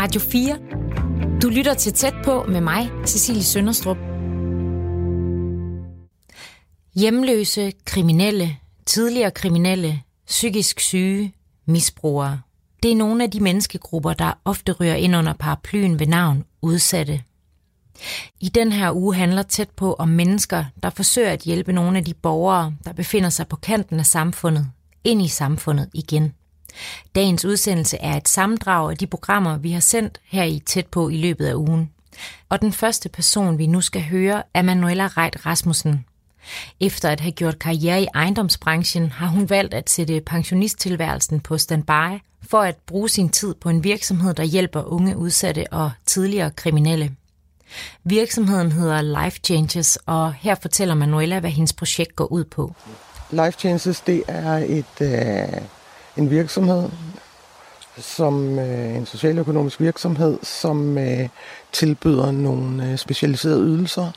Radio 4. Du lytter til tæt på med mig, Cecilie Sønderstrup. Hjemløse, kriminelle, tidligere kriminelle, psykisk syge, misbrugere. Det er nogle af de menneskegrupper, der ofte rører ind under paraplyen ved navn udsatte. I den her uge handler tæt på om mennesker, der forsøger at hjælpe nogle af de borgere, der befinder sig på kanten af samfundet, ind i samfundet igen. Dagens udsendelse er et sammendrag af de programmer, vi har sendt her i tæt på i løbet af ugen. Og den første person, vi nu skal høre, er Manuela Reit Rasmussen. Efter at have gjort karriere i ejendomsbranchen, har hun valgt at sætte pensionisttilværelsen på standby for at bruge sin tid på en virksomhed, der hjælper unge udsatte og tidligere kriminelle. Virksomheden hedder Life Changes, og her fortæller Manuela, hvad hendes projekt går ud på. Life Chances, det er et, øh, en virksomhed, som øh, en socialøkonomisk virksomhed, som øh, tilbyder nogle øh, specialiserede ydelser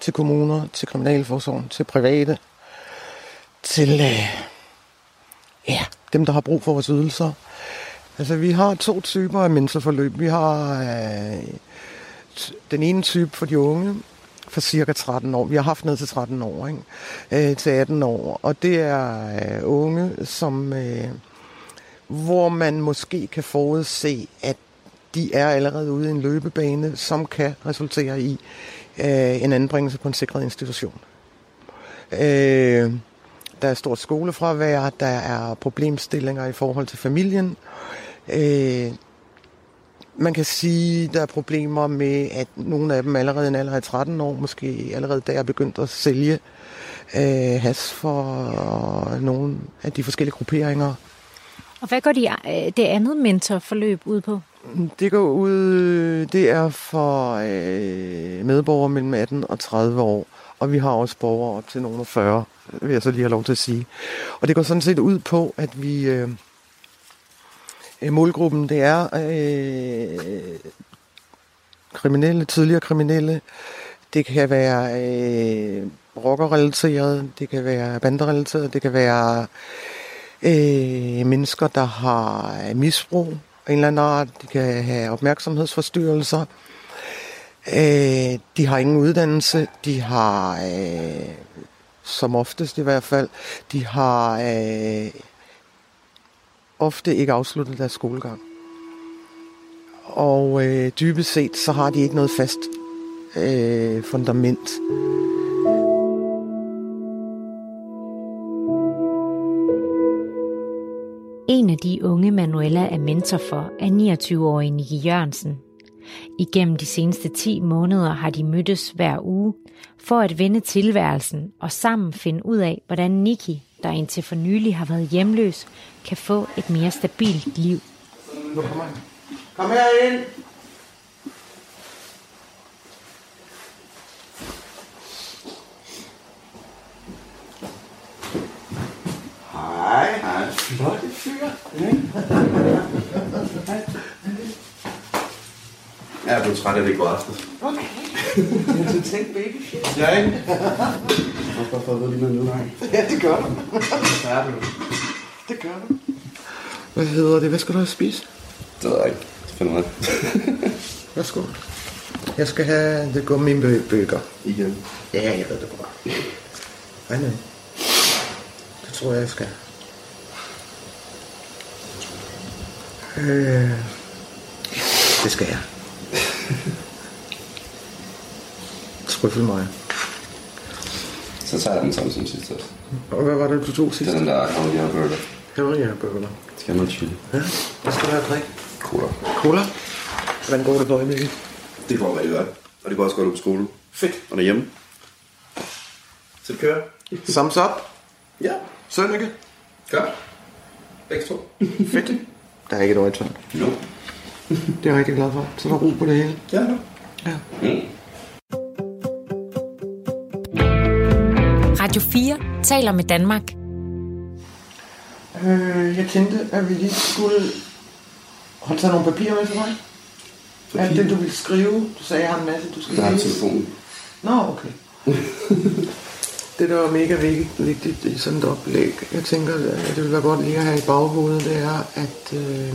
til kommuner, til kriminalforsorgen, til private, til øh, ja, dem, der har brug for vores ydelser. Altså, vi har to typer af mentorforløb. Vi har øh, den ene type for de unge, for cirka 13 år. Vi har haft ned til 13 år, ikke? Øh, til 18 år. Og det er øh, unge, som, øh, hvor man måske kan forudse, at de er allerede ude i en løbebane, som kan resultere i øh, en anbringelse på en sikret institution. Øh, der er stort skolefravær, der er problemstillinger i forhold til familien. Øh, man kan sige, der er problemer med, at nogle af dem allerede en alder af 13 år, måske allerede der er begyndt at sælge øh, has for nogle af de forskellige grupperinger. Og hvad går de, øh, det andet mentorforløb ud på? Det går ud, det er for øh, medborgere mellem 18 og 30 år, og vi har også borgere op til nogle af 40, vil jeg så lige have lov til at sige. Og det går sådan set ud på, at vi... Øh, Øh, målgruppen, det er øh, kriminelle, tidligere kriminelle. Det kan være øh, rockerrelateret, det kan være banderelateret, det kan være øh, mennesker, der har misbrug af en eller anden art. De kan have opmærksomhedsforstyrrelser. Øh, de har ingen uddannelse. De har, øh, som oftest i hvert fald, de har øh, ofte ikke afsluttet deres skolegang. Og øh, dybest set, så har de ikke noget fast øh, fundament. En af de unge Manuela er mentor for er 29-årige Nicky Jørgensen. Igennem de seneste 10 måneder har de mødtes hver uge for at vende tilværelsen og sammen finde ud af, hvordan Nikki der indtil for nylig har været hjemløs, kan få et mere stabilt liv. Nu kommer han. Kom her ind. Hej. Hej. Flotte fyr. Jeg er blevet træt af det i går aften. Okay. Jeg har tænkt baby shit. Ja, ikke? Jeg har fået lige med nu. Ja, det gør du. Det gør du. Hvad hedder det? Hvad skal du have spist? Det ved jeg ikke. Det finder jeg. Værsgo. Jeg skal have det gummibøger. Igen. Ja, jeg ved det godt. Ej, nej. Det tror jeg, jeg skal. Øh, det skal jeg. Trøffel mig. Så tager jeg den samme som sidst også. Og hvad var det, du tog Det sidst? er den der Claudia Burger. Havria burger. Skal jeg noget chili? Ja. Hvad skal du have at drikke? Cola. Cola? Hvordan går det for øjeblikket? Det går rigtig godt. Og det går også godt ud på skole. Fedt. Og derhjemme. Så det kører. Thumbs up. Ja. Sønneke. Godt. Begge to. Fedt. Der er ikke et øje tørt. No. Det er jeg rigtig glad for. Så er der ro på det hele. Ja, no. Ja. Mm. Radio 4 taler med Danmark. Øh, jeg tænkte, at vi lige skulle... Har du taget nogle papirer med til mig? Alt det, du vil skrive. Du sagde, jeg har en masse, du skal Der er telefonen. Nå, okay. Det, der var mega vigtigt i sådan et oplæg, jeg tænker, at det vil være godt lige at have i baghovedet, det er, at øh,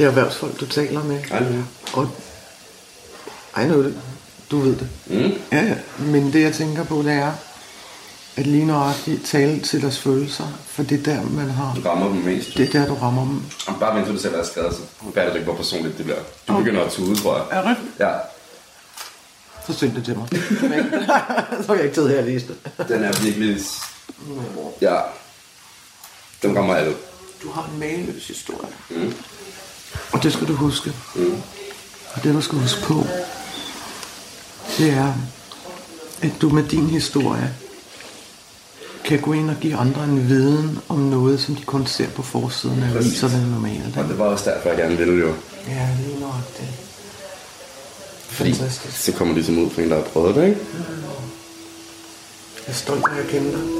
det er erhvervsfolk, du taler med. Ej, ja. Og ej, nu, du ved det. Mm. Ja, ja. Men det, jeg tænker på, det er, at lige nøjagtigt tale til deres følelser, for det er der, man har... Du rammer dem mest. Det er der, du rammer dem. Og bare til du selv er skrevet, så fatter du ikke, hvor personligt det bliver. Du begynder at tude, tror jeg. Er det? Ja, Så send det til mig. så har jeg ikke tid her at læse det. den er virkelig... Ja. Den rammer alle. Du har en mageløs historie. Mm. Og det skal du huske. Mm. Og det, du skal huske på, det er, at du med din historie kan gå ind og give andre en viden om noget, som de kun ser på forsiden af aviserne normalt. Og det var også derfor, jeg gerne ville jo. Ja, lige nok det. Fordi Fantastisk. så kommer de som ud for en, der har prøvet det, ikke? Jeg er stolt af at kende dig.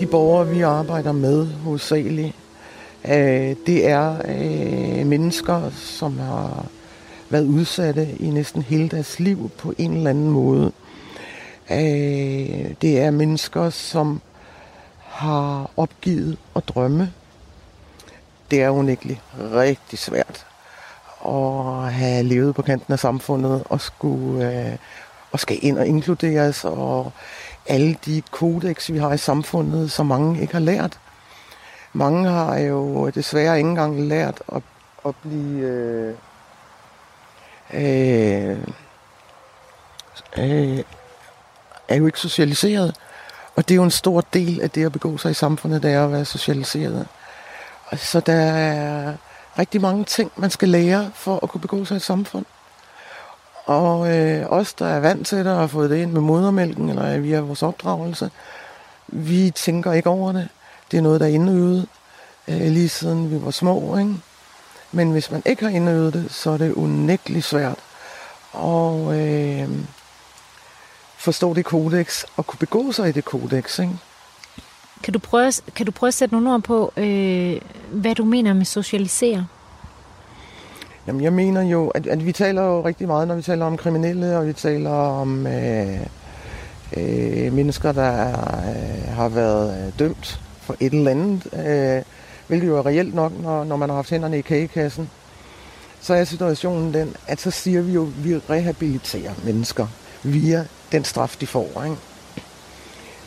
De borgere, vi arbejder med hovedsageligt, øh, det er øh, mennesker, som har været udsatte i næsten hele deres liv på en eller anden måde. Øh, det er mennesker, som har opgivet at drømme. Det er unægteligt rigtig svært at have levet på kanten af samfundet og skulle øh, og skal ind og inkluderes og alle de kodex, vi har i samfundet, som mange ikke har lært. Mange har jo desværre ikke engang lært at, at blive øh, øh, øh, er jo ikke socialiseret. Og det er jo en stor del af det at begå sig i samfundet, det er at være socialiseret. Og Så der er rigtig mange ting, man skal lære for at kunne begå sig i et samfund. Og øh, os, der er vant til det og har fået det ind med modermælken eller øh, via vores opdragelse, vi tænker ikke over det. Det er noget, der er indøvet øh, lige siden vi var små. Ikke? Men hvis man ikke har indøvet det, så er det unægteligt svært at øh, forstå det kodex og kunne begå sig i det kodex. Ikke? Kan du prøve, kan du prøve at sætte nogle ord på, øh, hvad du mener med socialisere? Jamen, jeg mener jo, at, at vi taler jo rigtig meget, når vi taler om kriminelle, og vi taler om øh, øh, mennesker, der er, øh, har været øh, dømt for et eller andet, øh, hvilket jo er reelt nok, når, når man har haft hænderne i kagekassen. Så er situationen den, at så siger vi jo, at vi rehabiliterer mennesker via den straf, de får. Ikke?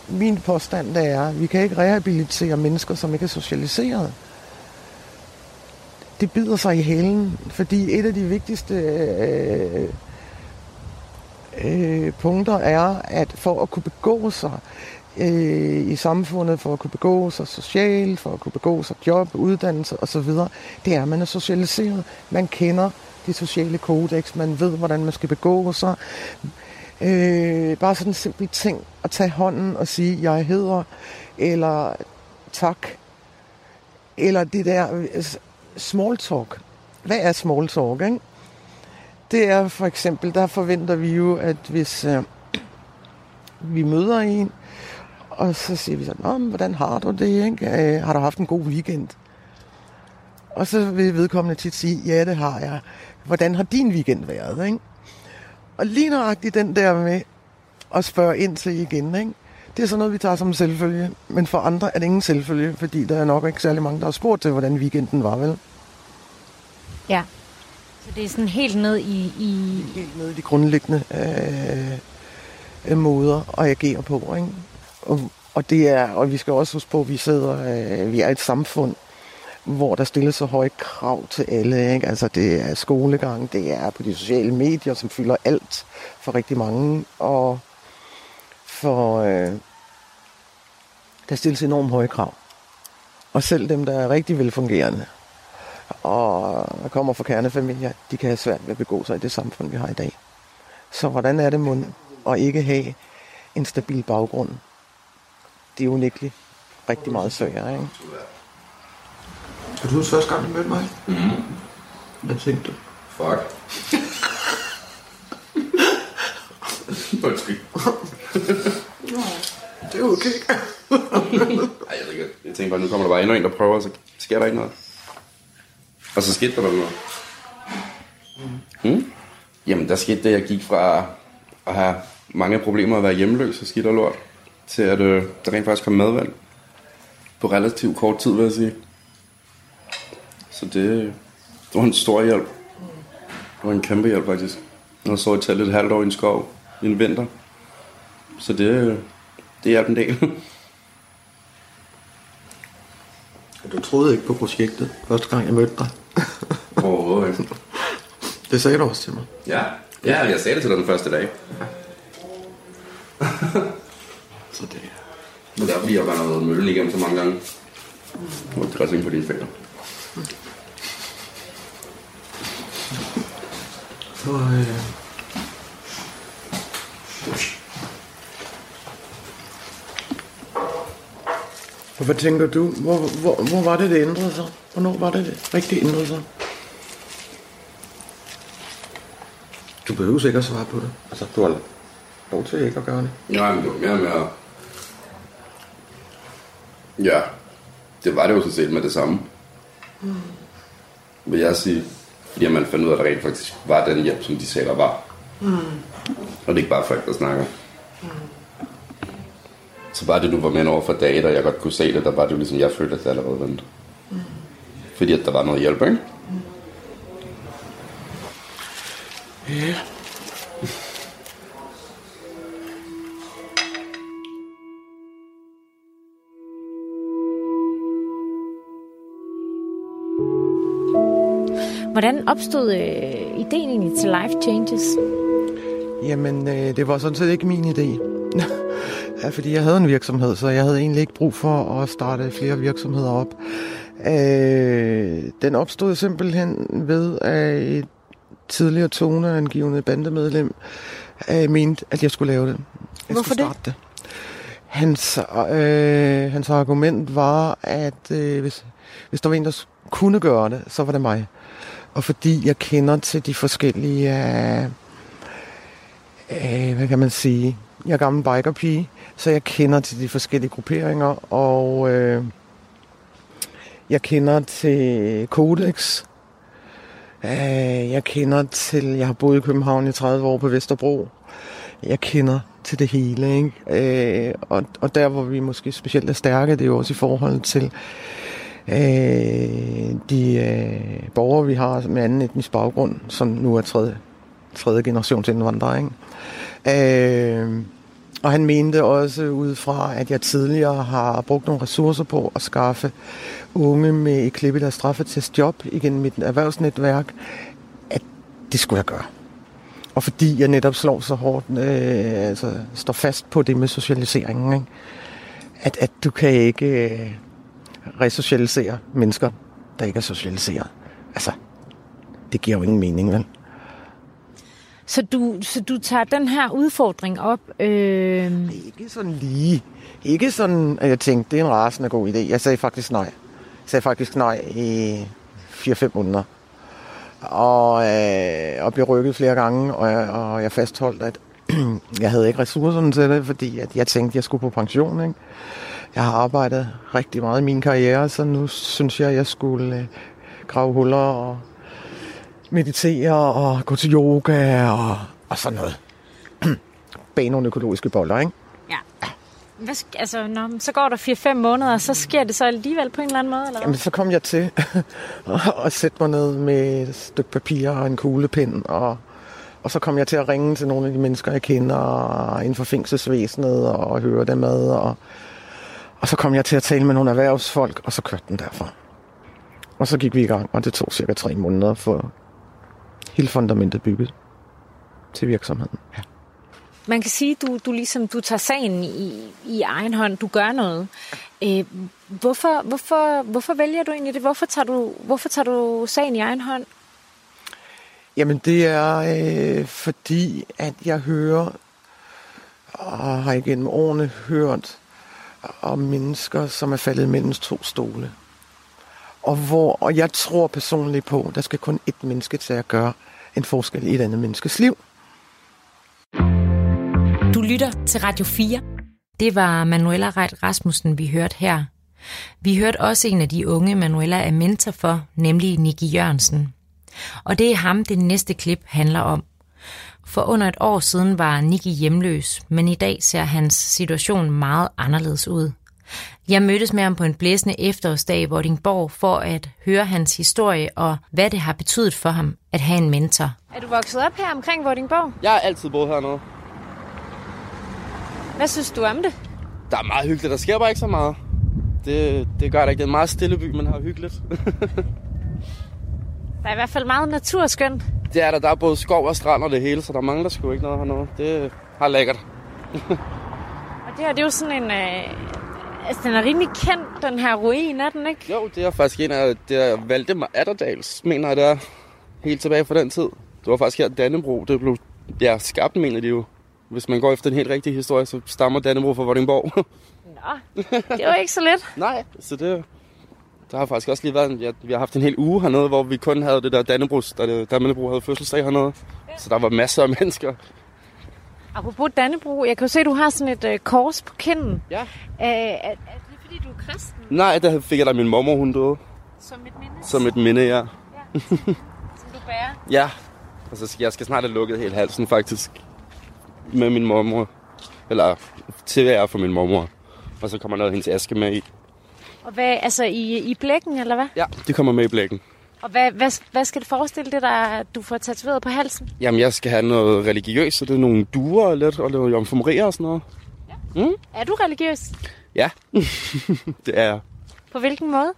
Min påstand er, at vi kan ikke rehabilitere mennesker, som ikke er socialiseret det bider sig i hælen, fordi et af de vigtigste øh, øh, punkter er, at for at kunne begå sig øh, i samfundet, for at kunne begå sig socialt, for at kunne begå sig job, uddannelse osv., det er, at man er socialiseret. Man kender det sociale kodex, man ved, hvordan man skal begå sig. Øh, bare sådan en simpel ting at tage hånden og sige, jeg hedder, eller tak, eller det der small talk. Hvad er small talk, ikke? Det er for eksempel, der forventer vi jo, at hvis øh, vi møder en, og så siger vi sådan, Nå, men hvordan har du det, ikke? Øh, har du haft en god weekend? Og så vil vedkommende tit sige, ja, det har jeg. Hvordan har din weekend været, ikke? Og lige nøjagtigt den der med at spørge ind til igen, ikke? Det er sådan noget, vi tager som selvfølge. Men for andre er det ingen selvfølge, fordi der er nok ikke særlig mange, der har spurgt til, hvordan weekenden var, vel? Ja. Så det er sådan helt ned i... i Helt nede i de grundlæggende øh, øh, måder at agere på, ikke? Og, og, det er, og vi skal også huske på, at vi sidder, øh, vi er et samfund, hvor der stilles så høje krav til alle. Ikke? Altså det er skolegang, det er på de sociale medier, som fylder alt for rigtig mange. Og for øh, der stilles enormt høje krav. Og selv dem, der er rigtig velfungerende og kommer fra kernefamilier, de kan have svært ved at begå sig i det samfund, vi har i dag. Så hvordan er det mund at ikke have en stabil baggrund? Det er unægteligt rigtig meget sværere, ikke? Kan du huske første gang, du mødte mig? Mm. Hvad tænkte du? Fuck. Undskyld. Det er okay. Ej, jeg ikke. Jeg tænkte bare, nu kommer der bare endnu en, der prøver, så sker der ikke noget. Og så skete der noget. Mm. Jamen, der skete det, jeg gik fra at have mange problemer at være hjemløs og skidt og lort, til at øh, der rent faktisk kom madvalg. På relativt kort tid, vil jeg sige. Så det, det var en stor hjælp. Det var en kæmpe hjælp, faktisk. Jeg så i telt et halvt år i en skov en vinter. Så det, det hjalp en del. Du troede ikke på projektet, første gang jeg mødte dig. Overhovedet ikke. Det sagde du også til mig. Ja, ja jeg sagde det til dig den første dag. Så det... Men det er fordi, jeg har været møllen igennem så mange gange. Nu er dressing på dine fingre. Så, øh... Og Hvad tænker du? Hvor, hvor, hvor var det, det ændrede sig? Hvornår var det, det rigtig ændrede sig? Du behøver sikkert at svare på det. Altså, du har lov til ikke at gøre det. Nej, men det var mere med at... Ja, det var det jo så set med det samme. Mm. Vil jeg sige. Fordi man fandt ud af, at der rent faktisk var den hjælp, som de sagde, der var. Mm. Og det er ikke bare folk, der snakker. Mm. Så bare det, du var med over for dage, og jeg godt kunne se det, der var det jo ligesom, jeg følte, at det allerede vendte. Mm. Fordi at der var noget hjælp, ikke? Ja. Hvordan opstod øh, ideen egentlig til Life Changes? Jamen, øh, det var sådan set ikke min idé. ja, fordi jeg havde en virksomhed, så jeg havde egentlig ikke brug for at starte flere virksomheder op. Øh, den opstod simpelthen ved, at et tidligere toneangivende bandemedlem øh, mente, at jeg skulle lave det. Jeg Hvorfor skulle det? starte det? Hans, øh, hans argument var, at øh, hvis, hvis der var en, der kunne gøre det, så var det mig. Og fordi jeg kender til de forskellige, øh, øh, hvad kan man sige, jeg er gammel bikerpige, så jeg kender til de forskellige grupperinger, og øh, jeg kender til Codex. Øh, jeg kender til, jeg har boet i København i 30 år på Vesterbro. Jeg kender til det hele, ikke? Øh, og, og der, hvor vi måske specielt er stærke, det er jo også i forhold til øh, de øh, borgere, vi har med anden etnisk baggrund, som nu er tredje, tredje generations indvandrer. ikke? Øh, og han mente også ud fra, at jeg tidligere har brugt nogle ressourcer på at skaffe unge med et klip i deres straffetest job igennem mit erhvervsnetværk, at det skulle jeg gøre. Og fordi jeg netop slår så hårdt, øh, altså står fast på det med socialiseringen, ikke? At, at du kan ikke øh, resocialisere mennesker, der ikke er socialiseret. Altså, det giver jo ingen mening, vel? Så du, så du tager den her udfordring op. Øh, Ikke sådan lige. Ikke sådan, at jeg tænkte, det er en rasende god idé. Jeg sagde faktisk nej. Jeg sagde faktisk nej i 4-5 måneder. Og, øh, og blev rykket flere gange, og jeg, og jeg fastholdt, at jeg havde ikke ressourcerne til det, fordi at jeg tænkte, at jeg skulle på pension. Ikke? Jeg har arbejdet rigtig meget i min karriere, så nu synes jeg, at jeg skulle øh, grave huller og meditere og gå til yoga og, og sådan noget. Bag nogle økologiske boller, ikke? ja. Hvad, sk- altså, når, så går der 4-5 måneder, og så sker det så alligevel på en eller anden måde? Eller? hvad? Jamen, så kom jeg til at sætte mig ned med et stykke papir og en kuglepen, og, og så kom jeg til at ringe til nogle af de mennesker, jeg kender inden for fængselsvæsenet, og høre dem ad, og, og så kom jeg til at tale med nogle erhvervsfolk, og så kørte den derfra. Og så gik vi i gang, og det tog cirka tre måneder for hele fundamentet bygget til virksomheden. Ja. Man kan sige, du du ligesom du tager sagen i, i egen hånd, du gør noget. Øh, hvorfor, hvorfor, hvorfor vælger du egentlig det? Hvorfor tager du, hvorfor tager du sagen i egen hånd? Jamen det er øh, fordi, at jeg hører, og har igennem årene hørt om mennesker, som er faldet mellem to stole. Og, hvor, og jeg tror personligt på, at der skal kun et menneske til at gøre en forskel i et andet menneskes liv. Du lytter til Radio 4. Det var Manuela Reit Rasmussen, vi hørte her. Vi hørte også en af de unge, Manuela er mentor for, nemlig Niki Jørgensen. Og det er ham, det næste klip handler om. For under et år siden var Niki hjemløs, men i dag ser hans situation meget anderledes ud. Jeg mødtes med ham på en blæsende efterårsdag i Vordingborg for at høre hans historie og hvad det har betydet for ham at have en mentor. Er du vokset op her omkring Vordingborg? Jeg har altid boet hernede. Hvad synes du om det? Der er meget hyggeligt. Der sker bare ikke så meget. Det, det gør det ikke. Det er en meget stille by, men har hyggeligt. Der er i hvert fald meget naturskønt. det er der. Der er både skov og strand og det hele, så der mangler sgu ikke noget hernede. Det har lækkert. Og det her, det er jo sådan en... Øh, altså, den er rimelig kendt, den her ruin, er den ikke? Jo, det er faktisk en af det er Valdemar Atterdals, mener jeg det er. Helt tilbage fra den tid. Det var faktisk her Dannebro, det blev ja, skabt, mener de jo. Hvis man går efter den helt rigtige historie, så stammer Dannebro fra Vordingborg. Nå, det var ikke så let. Nej, så det... Der har faktisk også lige været... En, ja, vi har haft en hel uge hernede, hvor vi kun havde det der Dannebros, da, det, da Dannebro havde fødselsdag hernede. Så der var masser af mennesker. Apropos Dannebro, jeg kan jo se, at du har sådan et øh, kors på kinden. Ja. Øh, er, er det fordi, du er kristen? Nej, der fik jeg da min mormor, hun døde. Som et minde? Som et minde, ja. Som du bærer? Ja. Og så skal jeg skal snart have lukket hele halsen, faktisk. Med min mormor. Eller til ære for min mormor. Og så kommer noget af hendes aske med i. Og hvad, altså i, i blækken, eller hvad? Ja, det kommer med i blækken. Og hvad, hvad, hvad skal det forestille det, der du får tatoveret på halsen? Jamen, jeg skal have noget religiøst, så det er nogle duer lidt, og noget jomfrumerier og sådan noget. Er du religiøs? Ja, det er jeg. På hvilken måde?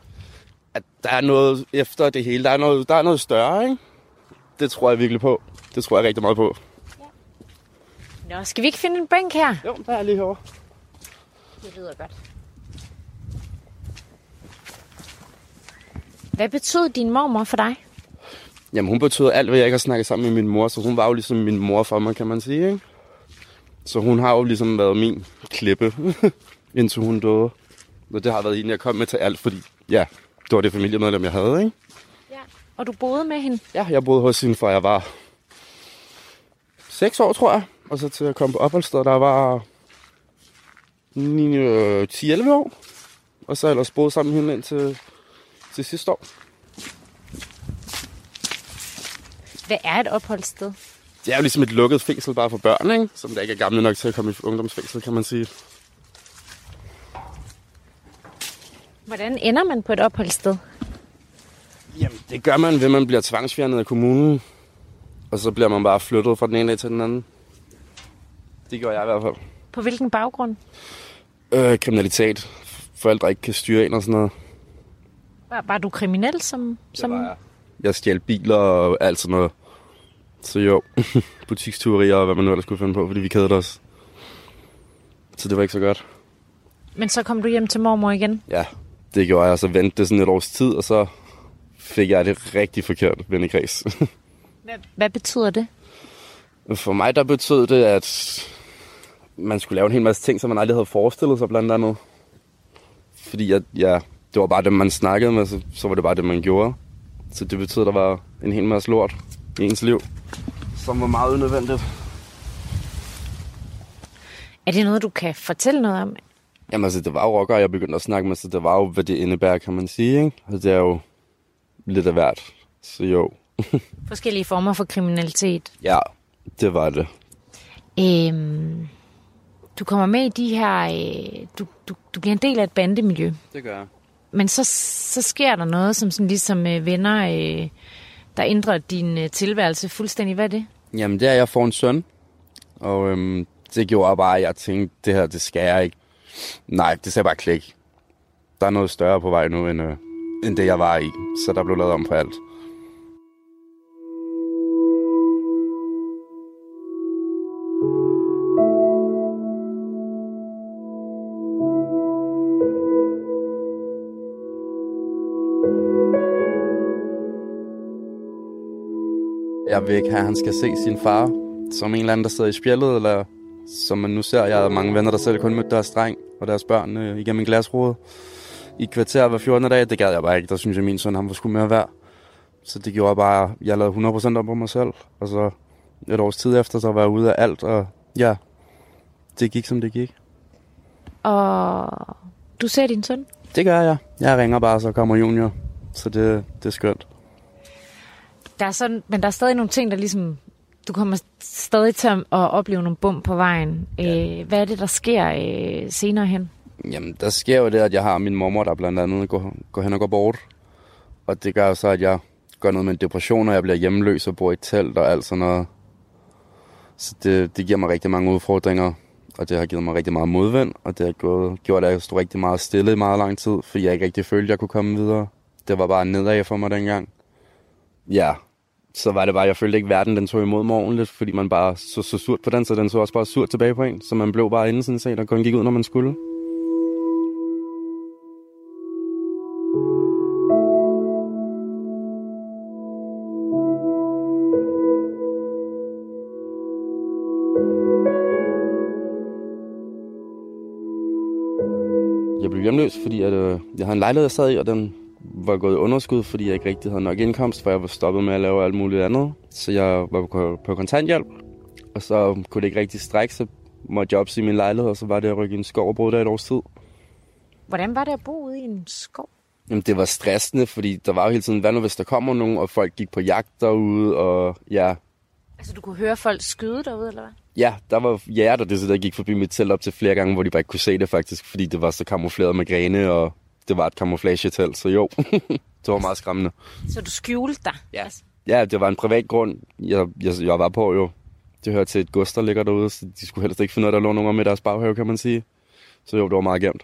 At der er noget efter det hele. Der er noget, der er noget større, ikke? Det tror jeg virkelig på. Det tror jeg rigtig meget på. Nå, skal vi ikke finde en bænk her? Jo, der er lige herovre. Det lyder godt. Hvad betød din mormor for dig? Jamen, hun betød alt, hvad jeg ikke har snakket sammen med min mor, så hun var jo ligesom min mor for mig, kan man sige, ikke? Så hun har jo ligesom været min klippe, indtil hun døde. Og det har været hende, jeg kom med til alt, fordi ja, det var det familiemedlem, jeg havde, ikke? Ja. Og du boede med hende? Ja, jeg boede hos hende, fra jeg var 6 år, tror jeg. Og så til at komme på opholdssted, der var 10-11 år. Og så ellers boede sammen med hende indtil til sidste år. Hvad er et opholdssted? Det er jo ligesom et lukket fængsel bare for børn, ikke? Som der ikke er gamle nok til at komme i ungdomsfængsel, kan man sige. Hvordan ender man på et opholdssted? Jamen, det gør man ved, man bliver tvangsfjernet af kommunen. Og så bliver man bare flyttet fra den ene dag til den anden. Det gør jeg i hvert fald. På hvilken baggrund? Øh, kriminalitet. Forældre ikke kan styre en og sådan noget. Var, var du kriminel som... som... Det var jeg. Jeg stjal biler og alt sådan noget. Så jo, butikstyverier og hvad man nu ellers skulle finde på, fordi vi kædede os. Så det var ikke så godt. Men så kom du hjem til mormor igen? Ja, det gjorde jeg. Så ventede det sådan et års tid, og så fik jeg det rigtig forkert vennekreds. Hvad, hvad betyder det? For mig der betød det, at man skulle lave en hel masse ting, som man aldrig havde forestillet sig blandt andet. Fordi at, ja, det var bare det, man snakkede med, så, så var det bare det, man gjorde. Så det betød, at der var en hel masse lort i ens liv, som var meget unødvendigt. Er det noget, du kan fortælle noget om? Jamen altså, det var jo rockere, jeg begyndte at snakke med, så det var jo, hvad det indebærer, kan man sige, ikke? Altså, det er jo lidt af hvert. Så jo, Forskellige former for kriminalitet. ja, det var det. Øhm, du kommer med i de her... Øh, du, du, du bliver en del af et bandemiljø. Det gør jeg. Men så, så sker der noget, som sådan ligesom øh, venner, øh, der ændrer din øh, tilværelse fuldstændig. Hvad er det? Jamen, det er, jeg får en søn. Og øhm, det gjorde bare, at jeg tænkte, det her, det skal jeg ikke. Nej, det sagde bare klik. Der er noget større på vej nu, end, øh, end det, jeg var i. Så der blev lavet om på alt. Jeg vil ikke have, at han skal se sin far som en eller anden, der sidder i spjældet, eller som man nu ser. Jeg har mange venner, der selv kun mødte deres dreng og deres børn øh, igennem en glasrude i kvarter hver 14. dag. Det gad jeg bare ikke. Der synes jeg, min søn han var sgu mere værd. Så det gjorde bare, jeg lavede 100% op på mig selv. Og så et års tid efter, så var jeg ude af alt, og ja, det gik som det gik. Og du ser din søn? Det gør jeg. Jeg ringer bare, så kommer junior. Så det, det er skønt. Der er sådan, men der er stadig nogle ting, der ligesom... Du kommer stadig til at opleve nogle bum på vejen. Ja. Øh, hvad er det, der sker øh, senere hen? Jamen, der sker jo det, at jeg har min mormor, der blandt andet går, går hen og går bort. Og det gør så, at jeg gør noget med en depression, og jeg bliver hjemløs og bor i et telt og alt sådan noget. Så det, det giver mig rigtig mange udfordringer, og det har givet mig rigtig meget modvind, og det har gået, gjort, at jeg stod rigtig meget stille i meget lang tid, fordi jeg ikke rigtig følte, at jeg kunne komme videre. Det var bare nedad for mig dengang. Ja, så var det bare, jeg følte ikke, at verden den tog imod mig ordentligt, fordi man bare så, så surt på den, så den så også bare surt tilbage på en. Så man blev bare inde sådan set, og kun gik ud, når man skulle. Jeg blev hjemløs, fordi at, øh, jeg havde en lejlighed, jeg sad i, og den var gået i underskud, fordi jeg ikke rigtig havde nok indkomst, for jeg var stoppet med at lave alt muligt andet. Så jeg var på, på kontanthjælp, og så kunne det ikke rigtig strække, så måtte jeg opsige min lejlighed, og så var det at rykke i en skov og bruge der et års tid. Hvordan var det at bo ude i en skov? Jamen, det var stressende, fordi der var jo hele tiden, hvad nu hvis der kommer nogen, og folk gik på jagt derude, og ja. Altså, du kunne høre folk skyde derude, eller hvad? Ja, der var jæger, der, det, der gik forbi mit telt op til flere gange, hvor de bare ikke kunne se det faktisk, fordi det var så kamufleret med grene, og det var et camouflage-telt, så jo, det var meget skræmmende. Så du skjulte dig? Ja. Ja, det var en privat grund, jeg, jeg, jeg var på jo. Det hører til et gods, der ligger derude, så de skulle helst ikke finde af, der lå nogen med deres baghave, kan man sige. Så jo, det var meget gemt.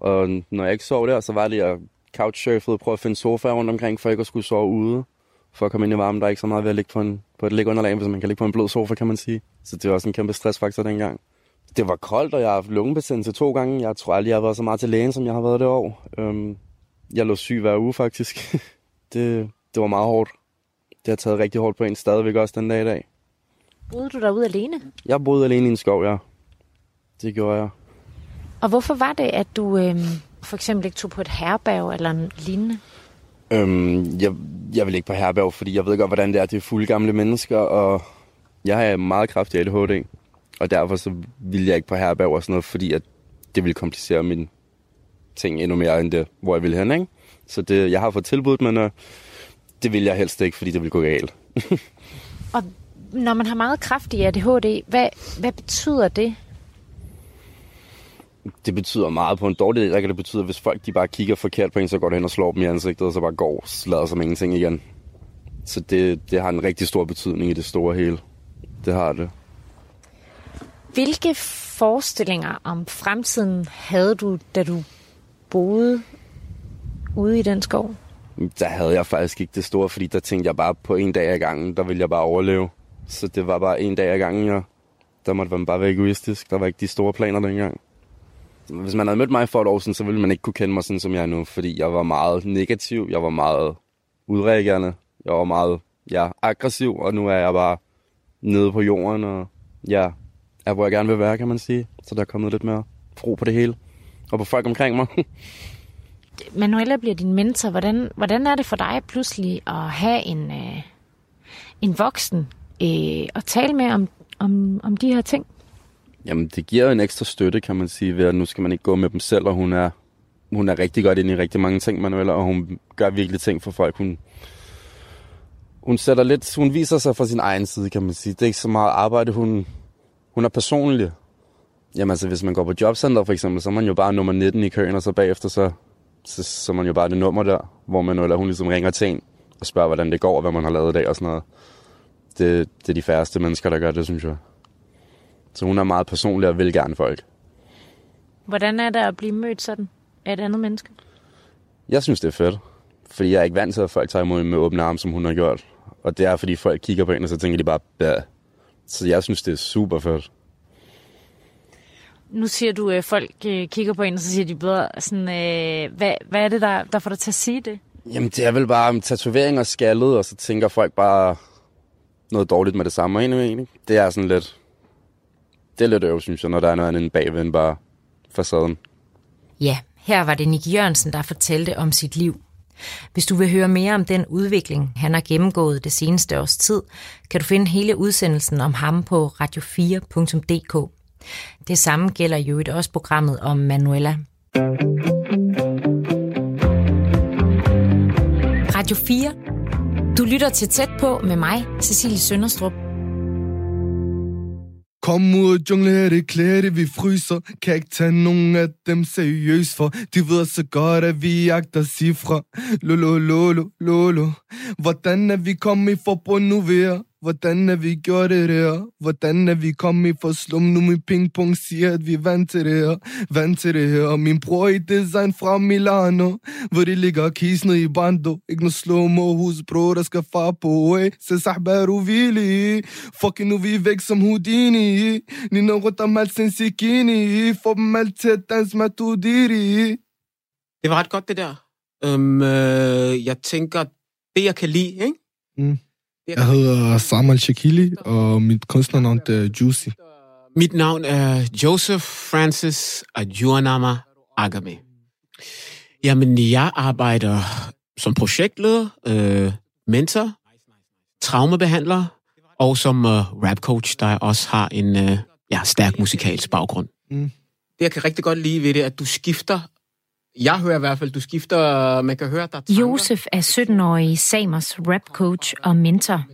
Og når jeg ikke sov der, så var det, jeg couchsurfede og prøvede at finde sofaer rundt omkring, for ikke at skulle sove ude. For at komme ind i varmen, der er ikke så meget ved at ligge på, en, på et liggeunderlag, hvis man kan ligge på en blød sofa, kan man sige. Så det var også en kæmpe stressfaktor dengang. Det var koldt, og jeg har haft lungebetændelse to gange. Jeg tror aldrig, jeg har været så meget til lægen, som jeg har været det år. Øhm, jeg lå syg hver uge, faktisk. det, det var meget hårdt. Det har taget rigtig hårdt på en stadigvæk også den dag i dag. Boede du derude alene? Jeg boede alene i en skov, ja. Det gjorde jeg. Og hvorfor var det, at du øh, for eksempel ikke tog på et herberg eller en lignende? Øhm, jeg, jeg vil ikke på herberg, fordi jeg ved godt, hvordan det er. Det er fulde gamle mennesker, og jeg har meget kraftig ADHD. Og derfor så vil jeg ikke på herberg og sådan noget, fordi at det vil komplicere min ting endnu mere end det, hvor jeg vil hen, ikke? Så det, jeg har fået tilbudt, men øh, det vil jeg helst ikke, fordi det vil gå galt. og når man har meget kraftig ADHD, hvad, hvad betyder det? Det betyder meget på en dårlig dag. kan det betyde, at hvis folk de bare kigger forkert på en, så går det hen og slår dem i ansigtet, og så bare går og lader som ingenting igen. Så det, det har en rigtig stor betydning i det store hele. Det har det. Hvilke forestillinger om fremtiden havde du, da du boede ude i den skov? Der havde jeg faktisk ikke det store, fordi der tænkte jeg bare på en dag ad gangen, der ville jeg bare overleve. Så det var bare en dag ad gangen, jeg, der måtte man bare være egoistisk. Der var ikke de store planer dengang. Hvis man havde mødt mig for et år siden, så ville man ikke kunne kende mig sådan, som jeg er nu, fordi jeg var meget negativ, jeg var meget udreagerende, jeg var meget ja, aggressiv, og nu er jeg bare nede på jorden, og ja, er, hvor jeg gerne vil være, kan man sige. Så der er kommet lidt mere fro på det hele, og på folk omkring mig. Manuela bliver din mentor. Hvordan, hvordan er det for dig pludselig at have en, øh, en voksen øh, at tale med om, om, om de her ting? Jamen, det giver en ekstra støtte, kan man sige, ved at nu skal man ikke gå med dem selv, og hun er, hun er rigtig godt inde i rigtig mange ting, Manuela, og hun gør virkelig ting for folk. Hun, hun sætter lidt, hun viser sig fra sin egen side, kan man sige. Det er ikke så meget arbejde, hun, hun er personlig. Jamen altså, hvis man går på jobcenter for eksempel, så er man jo bare nummer 19 i køen, og så bagefter så, så, så er man jo bare det nummer der, hvor man eller hun ligesom ringer til en og spørger, hvordan det går, og hvad man har lavet i dag og sådan noget. Det, det er de færreste mennesker, der gør det, synes jeg. Så hun er meget personlig og vil gerne folk. Hvordan er det at blive mødt sådan af et andet menneske? Jeg synes, det er fedt. Fordi jeg er ikke vant til, at folk tager imod med åbne arme, som hun har gjort. Og det er, fordi folk kigger på hende, og så tænker de bare. Så jeg synes, det er super fedt. Nu siger du, at folk øh, kigger på en, og så siger de bedre sådan, øh, hvad, hvad er det, der, der får dig til at sige det? Jamen, det er vel bare tatovering og skaldet, og så tænker folk bare noget dårligt med det samme. Egentlig, det er sådan lidt, det er lidt øv, synes jeg, når der er noget andet end bagved end bare facaden. Ja, her var det Nick Jørgensen, der fortalte om sit liv. Hvis du vil høre mere om den udvikling, han har gennemgået det seneste års tid, kan du finde hele udsendelsen om ham på radio4.dk. Det samme gælder jo også programmet om Manuela. Radio 4. Du lytter til tæt på med mig, Cecilie Sønderstrup. Kom ud, jungle her, det klæde, vi fryser. Kan ikke tage nogen af dem seriøst for De ved så godt, at vi jagter cifre. Lolo, lolo, lolo Hvordan er vi kommet i forbund nu ved Hvordan er vi gjort det der? Hvordan er vi kommet for slum? Nu min pingpong siger, at vi er vant til det her. Vant til det her. Min bror i design fra Milano. Hvor de ligger kisnet i bando. Ikke noget slow-mo hos bror, der skal far på. Hey. Se sahbar uvili. Fucking nu vi er væk som Houdini. Nino Rotamal Sensikini. Få dem alt til at danse med Tudiri. Det var ret godt, det der. Um, øh, jeg tænker, det jeg kan lide, ikke? Mm. Jeg hedder Samal Shakili, og mit kunstnernavn er Juicy. Mit navn er Joseph Francis Adjuanama Agame. Jamen, jeg arbejder som projektleder, øh, mentor, traumebehandler og som øh, rapcoach, der også har en øh, ja, stærk musikalsk baggrund. Mm. Det, jeg kan rigtig godt lide ved det, at du skifter jeg hører i hvert fald, du skifter, man kan høre, der Josef er 17-årig Samers rapcoach og mentor.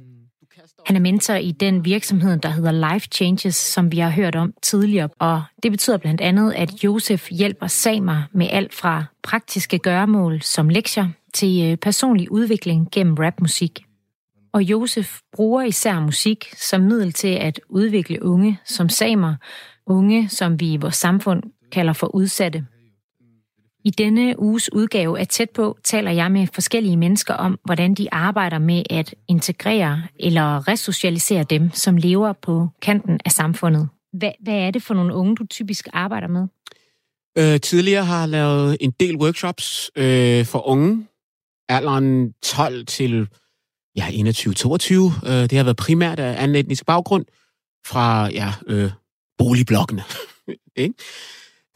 Han er mentor i den virksomhed, der hedder Life Changes, som vi har hørt om tidligere, og det betyder blandt andet, at Josef hjælper samer med alt fra praktiske gøremål som lektier til øh, personlig udvikling gennem rapmusik. Og Josef bruger især musik som middel til at udvikle unge som samer, unge som vi i vores samfund kalder for udsatte. I denne uges udgave af Tæt på taler jeg med forskellige mennesker om, hvordan de arbejder med at integrere eller resocialisere dem, som lever på kanten af samfundet. Hvad, hvad er det for nogle unge, du typisk arbejder med? Øh, tidligere har jeg lavet en del workshops øh, for unge, alderen 12 til ja, 21-22. Øh, det har været primært af anden etnisk baggrund fra ja, øh, boligblokkene. ikke?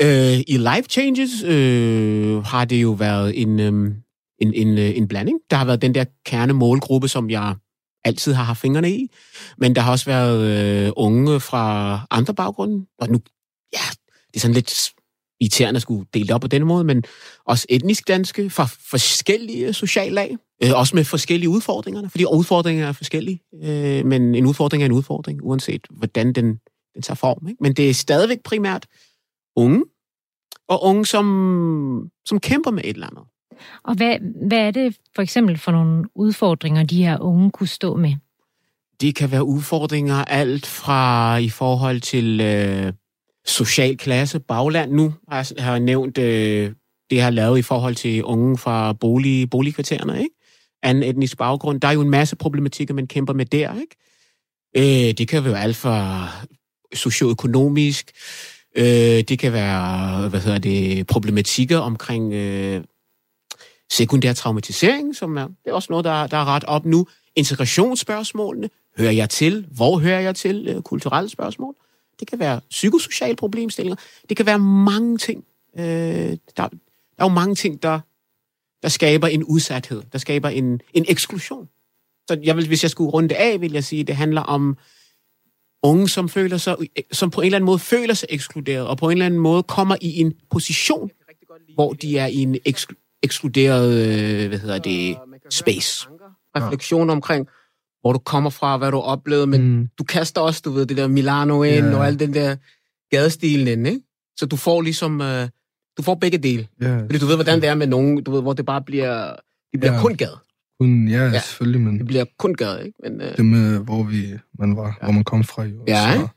Øh, I Life Changes øh, har det jo været en, øh, en, en, øh, en blanding. Der har været den der kernemålgruppe, som jeg altid har haft fingrene i. Men der har også været øh, unge fra andre baggrunde. Og nu, ja, det er sådan lidt irriterende at skulle dele det op på den måde, men også etnisk danske fra forskellige sociale lag. Øh, også med forskellige udfordringer, fordi udfordringer er forskellige. Øh, men en udfordring er en udfordring, uanset hvordan den, den tager form. Ikke? Men det er stadigvæk primært unge, og unge, som, som kæmper med et eller andet. Og hvad, hvad er det for eksempel for nogle udfordringer, de her unge kunne stå med? Det kan være udfordringer alt fra i forhold til øh, social klasse, bagland. Nu har jeg, har jeg nævnt øh, det, jeg har lavet i forhold til unge fra bolig, boligkvartererne, ikke? Anden etnisk baggrund. Der er jo en masse problematikker, man kæmper med der, ikke? Øh, det kan være alt fra socioøkonomisk, Øh, det kan være, hvad hedder det, problematikker omkring øh, sekundær traumatisering, som er, det er også noget, der, der er ret op nu. Integrationsspørgsmålene. Hører jeg til? Hvor hører jeg til? Øh, kulturelle spørgsmål. Det kan være psykosociale problemstillinger. Det kan være mange ting. Øh, der, der er jo mange ting, der, der skaber en udsathed. Der skaber en, en eksklusion. Så jeg vil, hvis jeg skulle runde af, vil jeg sige, at det handler om unge, som, føler sig, som på en eller anden måde føler sig ekskluderet, og på en eller anden måde kommer i en position, hvor de er i en eksklu- ekskluderet, øh, hvad hedder det, space. Refleksion omkring, hvor du kommer fra, hvad du har oplevet, men mm. du kaster også, du ved, det der Milano ind, yeah. og al den der gadestilen ind, ikke? Så du får ligesom, uh, du får begge dele. Yeah. Fordi du ved, hvordan det er med nogen, du ved, hvor det bare bliver, det bliver yeah. kun gad. Kun, ja, ja, selvfølgelig, men... Det bliver kun gad, ikke? Men, uh... Det med, hvor, vi, man var, ja. hvor man kom fra, jo. Ja, så,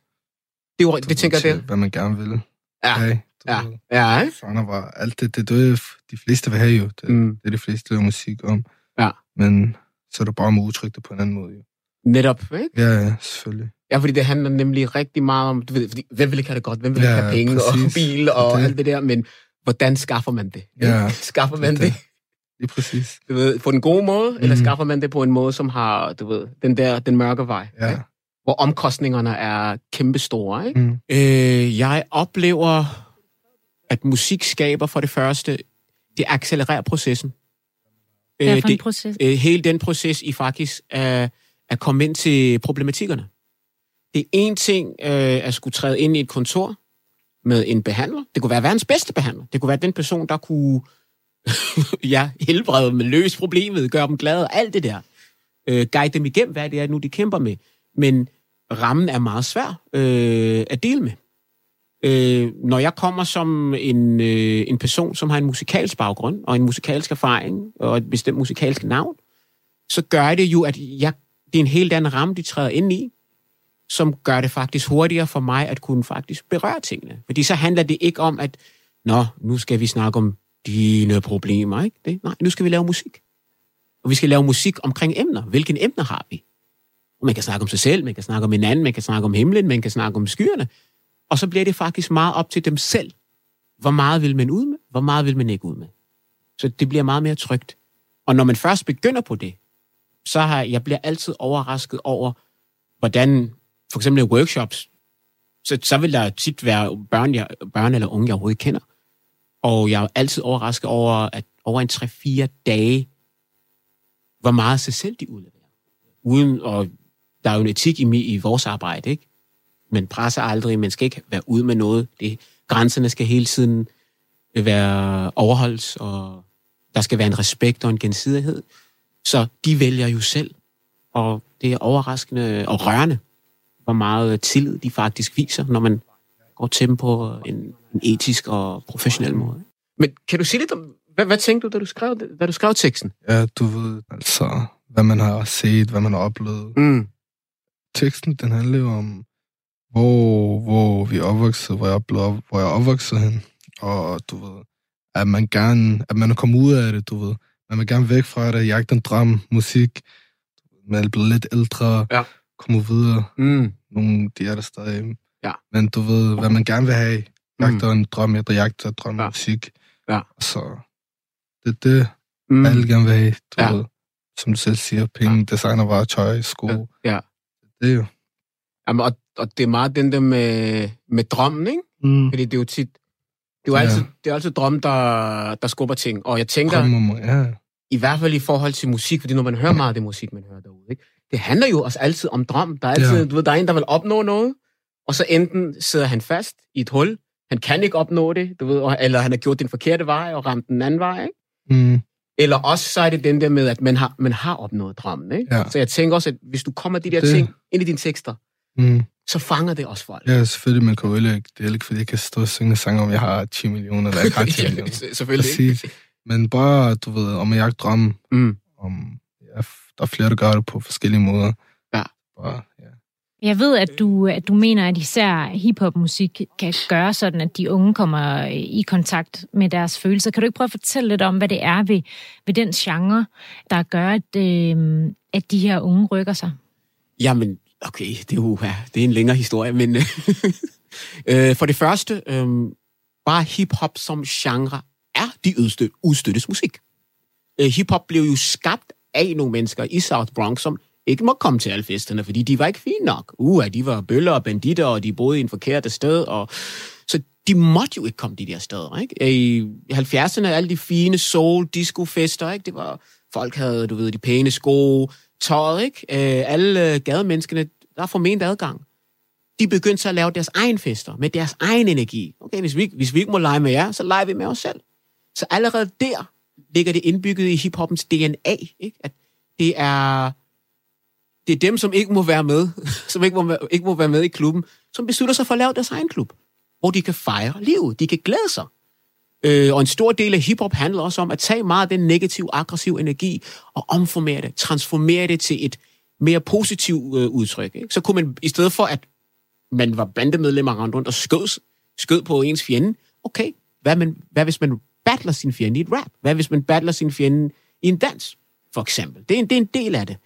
det, var, det tænker jeg, det. Hvad man gerne vil. Ja, hey, ja, ja, ikke? Sådan var alt det, det, det, de fleste vil have jo. Det, mm. det er de fleste der musik om. Ja. Men så er det bare med udtryk det på en anden måde, jo. Netop, ikke? Ja, ja, selvfølgelig. Ja, fordi det handler nemlig rigtig meget om, du ved, fordi, hvem vil ikke have det godt, hvem vil ikke ja, have penge præcis. og bil og det. alt det der, men hvordan skaffer man det? Ja, skaffer man det? det? Lige præcis. Du ved, på den gode måde, mm. eller skaffer man det på en måde, som har, du ved, den der, den mørke vej. Ja. Ikke? Hvor omkostningerne er kæmpestore, ikke? Mm. Øh, jeg oplever, at musik skaber for det første, det accelererer processen. Hvad for en proces? Øh, hele den proces i faktisk at, at komme ind til problematikkerne. Det er en ting øh, at skulle træde ind i et kontor med en behandler. Det kunne være verdens bedste behandler. Det kunne være den person, der kunne ja, helbrede dem, løse problemet, gøre dem glade, alt det der. Øh, guide dem igennem, hvad det er nu, de kæmper med. Men rammen er meget svær øh, at dele med. Øh, når jeg kommer som en, øh, en person, som har en musikalsk baggrund, og en musikalsk erfaring, og et bestemt musikalsk navn, så gør det jo, at jeg, det er en helt anden ramme, de træder ind i, som gør det faktisk hurtigere for mig at kunne faktisk berøre tingene. Fordi så handler det ikke om, at nå, nu skal vi snakke om dine problemer, ikke? Det, nej, nu skal vi lave musik. Og vi skal lave musik omkring emner. Hvilke emner har vi? Og man kan snakke om sig selv, man kan snakke om hinanden, man kan snakke om himlen, man kan snakke om skyerne. Og så bliver det faktisk meget op til dem selv. Hvor meget vil man ud med? Hvor meget vil man ikke ud med? Så det bliver meget mere trygt. Og når man først begynder på det, så har jeg bliver altid overrasket over, hvordan for eksempel i workshops, så, så vil der tit være børn, jeg, børn eller unge, jeg overhovedet kender. Og jeg er altid overrasket over, at over en 3-4 dage, hvor meget sig selv de udleverer. Uden, og der er jo en etik i, i vores arbejde, ikke? Man presser aldrig, man skal ikke være ude med noget. Det, grænserne skal hele tiden være overholdt, og der skal være en respekt og en gensidighed. Så de vælger jo selv, og det er overraskende og rørende, hvor meget tillid de faktisk viser, når man går til dem på en, en etisk og professionel måde. Men kan du sige lidt om, hvad, hvad tænkte du, da du skrev, da du skrev teksten? Ja, du ved, altså, hvad man har set, hvad man har oplevet. Mm. Teksten, den handler jo om, hvor, hvor vi er opvokset, hvor jeg, er blevet, hvor jeg er opvokset hen. Og du ved, at man gerne, at man er kommet ud af det, du ved. Man vil gerne væk fra det, jagte en drøm, musik. Man er blevet lidt ældre, Ja. komme videre. Mm. Nogle, de er der stadig. Ja. Men du ved, hvad man gerne vil have. Jagter en drøm, jeg jagter drøm Ja. ja. musik. Ja. Så det er det, Mm. mm. alle gerne vil have. Du Ja. ved, som du selv siger, penge, ja. designervarer, tøj, sko. Ja. Ja. Det er jo. Jamen, og, og det er meget den der med, med drømmen, ikke? Mm. Fordi det er jo tit... Det er jo Ja. altid, det er altid drømmen, der, der skubber ting. Og jeg tænker, mamma. Ja. i hvert fald i forhold til musik, fordi når man hører meget af det musik, man hører derude, ikke? det handler jo også altid om drøm. Der er altid, Ja. du ved, der er en, der vil opnå noget, og så enten sidder han fast i et hul, han kan ikke opnå det, du ved, eller han har gjort den forkerte vej og ramt den anden vej, ikke? Mm. Eller også så er det den der med, at man har, man har opnået drømmen, ikke? Ja. Så jeg tænker også, at hvis du kommer de der Det- ting ind i dine tekster, Mm. så fanger det også folk. Ja, selvfølgelig, man kan jo ikke, det er ikke, fordi jeg kan stå og synge sange om, jeg har 10 millioner, eller jeg ikke har 10 millioner. Selvfølgelig. ikke? Præcis. Men bare, du ved, om jeg drømme, Mm. om, ja, der er flere, der gør det på forskellige måder. Ja. Bare, ja. Jeg ved, at du, at du mener, at især hiphop-musik kan gøre sådan, at de unge kommer i kontakt med deres følelser. Kan du ikke prøve at fortælle lidt om, hvad det er ved, ved den genre, der gør, at, øh, at de her unge rykker sig? Jamen, okay, det er jo ja, det er en længere historie, men øh, for det første, øh, bare hiphop som genre er de udstød, udstøttes musik. Øh, hiphop blev jo skabt af nogle mennesker i South Bronx, som ikke må komme til alle festerne, fordi de var ikke fine nok. Uh, de var bøller og banditter, og de boede i en forkert sted, og så de måtte jo ikke komme de der steder, ikke? I 70'erne, alle de fine soul, disco-fester, ikke? Det var, folk havde, du ved, de pæne sko, tøjet, ikke? Øh, alle øh, gademenneskene, der er forment adgang. De begyndte så at lave deres egen fester, med deres egen energi. Okay, hvis vi, hvis vi ikke må lege med jer, så leger vi med os selv. Så allerede der ligger det indbygget i hiphoppens DNA, ikke? At det er, det er dem, som ikke må være med, som ikke må, være- ikke må være med i klubben, som beslutter sig for at lave deres egen klub, hvor de kan fejre livet, de kan glæde sig. Øh, og en stor del af hiphop handler også om at tage meget af den negative, aggressive energi og omformere det, transformere det til et mere positivt øh, udtryk. Ikke? Så kunne man, i stedet for at man var bandemedlemmer rendt rundt og skød, skød på ens fjende, okay, hvad, man, hvad hvis man battler sin fjende i et rap? Hvad hvis man battler sin fjende i en dans, for eksempel? Det er en, det er en del af det.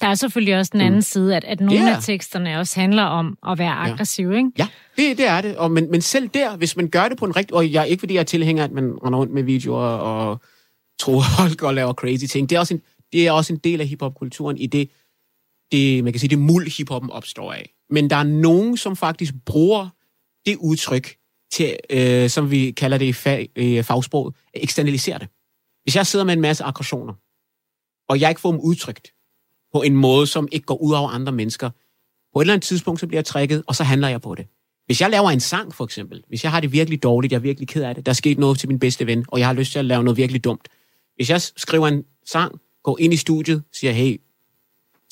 Der er selvfølgelig også den anden side, at, at nogle Ja. af teksterne også handler om at være aggressiv, ikke? Ja, det, det er det. Og, men, men selv der, hvis man gør det på en rigtig... Og jeg, ikke fordi jeg er tilhænger, at man render rundt med videoer og tror, folk og laver crazy ting. Det er også en, det er også en del af hiphop-kulturen i det, det, man kan sige, det muld hiphoppen opstår af. Men der er nogen, som faktisk bruger det udtryk til, øh, som vi kalder det i fag, øh, fagsproget, eksternalisere det. Hvis jeg sidder med en masse aggressioner, og jeg ikke får dem udtrykt på en måde, som ikke går ud over andre mennesker, på et eller andet tidspunkt, så bliver jeg trækket, og så handler jeg på det. Hvis jeg laver en sang, for eksempel, hvis jeg har det virkelig dårligt, jeg er virkelig ked af det, der er sket noget til min bedste ven, og jeg har lyst til at lave noget virkelig dumt. Hvis jeg skriver en sang, går ind i studiet, siger, hey,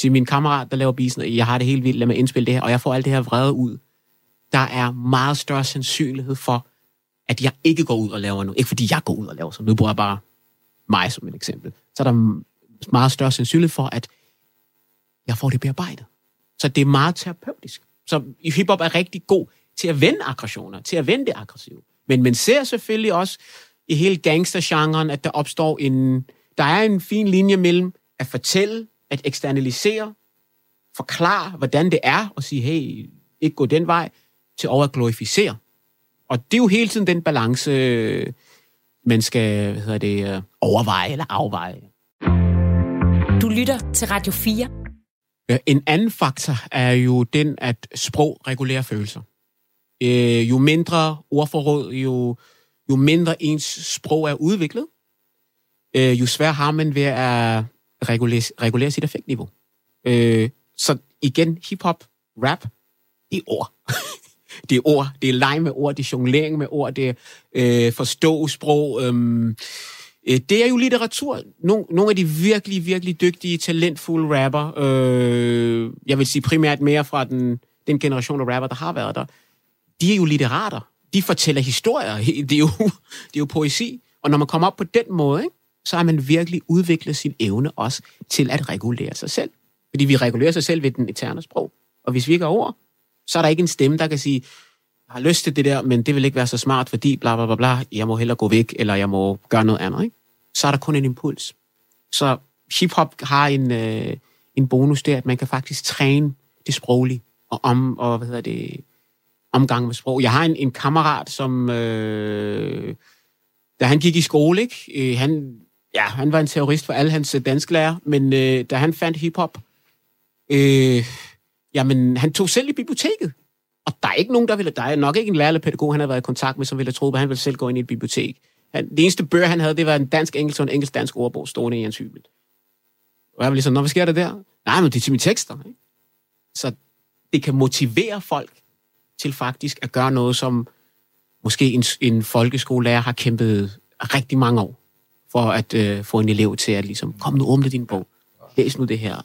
til min kammerat, der laver bisen, jeg har det helt vildt, lad mig indspille det her, og jeg får alt det her vrede ud. Der er meget større sandsynlighed for, at jeg ikke går ud og laver noget. Ikke fordi jeg går ud og laver sådan. Nu bruger jeg bare mig som et eksempel. Så er der meget større sandsynlighed for, at jeg får det bearbejdet. Så det er meget terapeutisk. Så hiphop er rigtig god til at vende aggressioner, til at vende det aggressive. Men man ser selvfølgelig også i hele gangstergenren, at der opstår en... Der er en fin linje mellem at fortælle, at eksternalisere, forklare, hvordan det er, og sige, hey, ikke gå den vej, til over at glorificere. Og det er jo hele tiden den balance, man skal hvad hedder det, øh, overveje eller afveje. Du lytter til Radio 4. Øh, en anden faktor er jo den, at sprog regulerer følelser. Øh, jo mindre ordforråd, jo, jo mindre ens sprog er udviklet, øh, jo sværere har man ved at regulere, regulere sit effektniveau. Øh, så igen, hiphop, rap, det er ord. det er ord, det er leg med ord, det er jonglering med ord, det er øh, forstå sprog. Øh, Øh, det er jo litteratur. Nogle af de virkelig, virkelig dygtige, talentfulde rapper, øh, jeg vil sige primært mere fra den, den generation af rapper, der har været der, de er jo litterater. De fortæller historier. Det er jo, det er jo poesi. Og når man kommer op på den måde, ikke, så har man virkelig udviklet sin evne også til at regulere sig selv. Fordi vi regulerer sig selv ved den eterne sprog. Og hvis vi ikke har ord, så er der ikke en stemme, der kan sige, har lyst til det der, men det vil ikke være så smart, fordi bla bla bla bla, jeg må hellere gå væk, eller jeg må gøre noget andet. Ikke? Så er der kun en impuls. Så hiphop har en, øh, en bonus der, at man kan faktisk træne det sproglige, og, om, og hvad hedder det, omgang med sprog. Jeg har en, en kammerat, som, øh, da han gik i skole, ikke? Øh, han, ja, han var en terrorist for alle hans øh, dansklærer, men øh, da han fandt hiphop, øh, jamen, han tog selv i biblioteket. Og der er ikke nogen, der ville, der er nok ikke en lærer eller pædagog, han har været i kontakt med, som ville have troet, at han ville selv gå ind i et bibliotek. Han, det eneste bøger, han havde, det var en dansk-engelsk og en engelsk-dansk ordbog stående i hans hybel. Og jeg var ligesom, Nå, hvad sker der der? Nej, men det er til mine tekster. Ikke? Så det kan motivere folk til faktisk at gøre noget, som måske en, en folkeskolelærer har kæmpet rigtig mange år, for at øh, få en elev til at ligesom, kom nu, åbne din bog. Læs nu det her.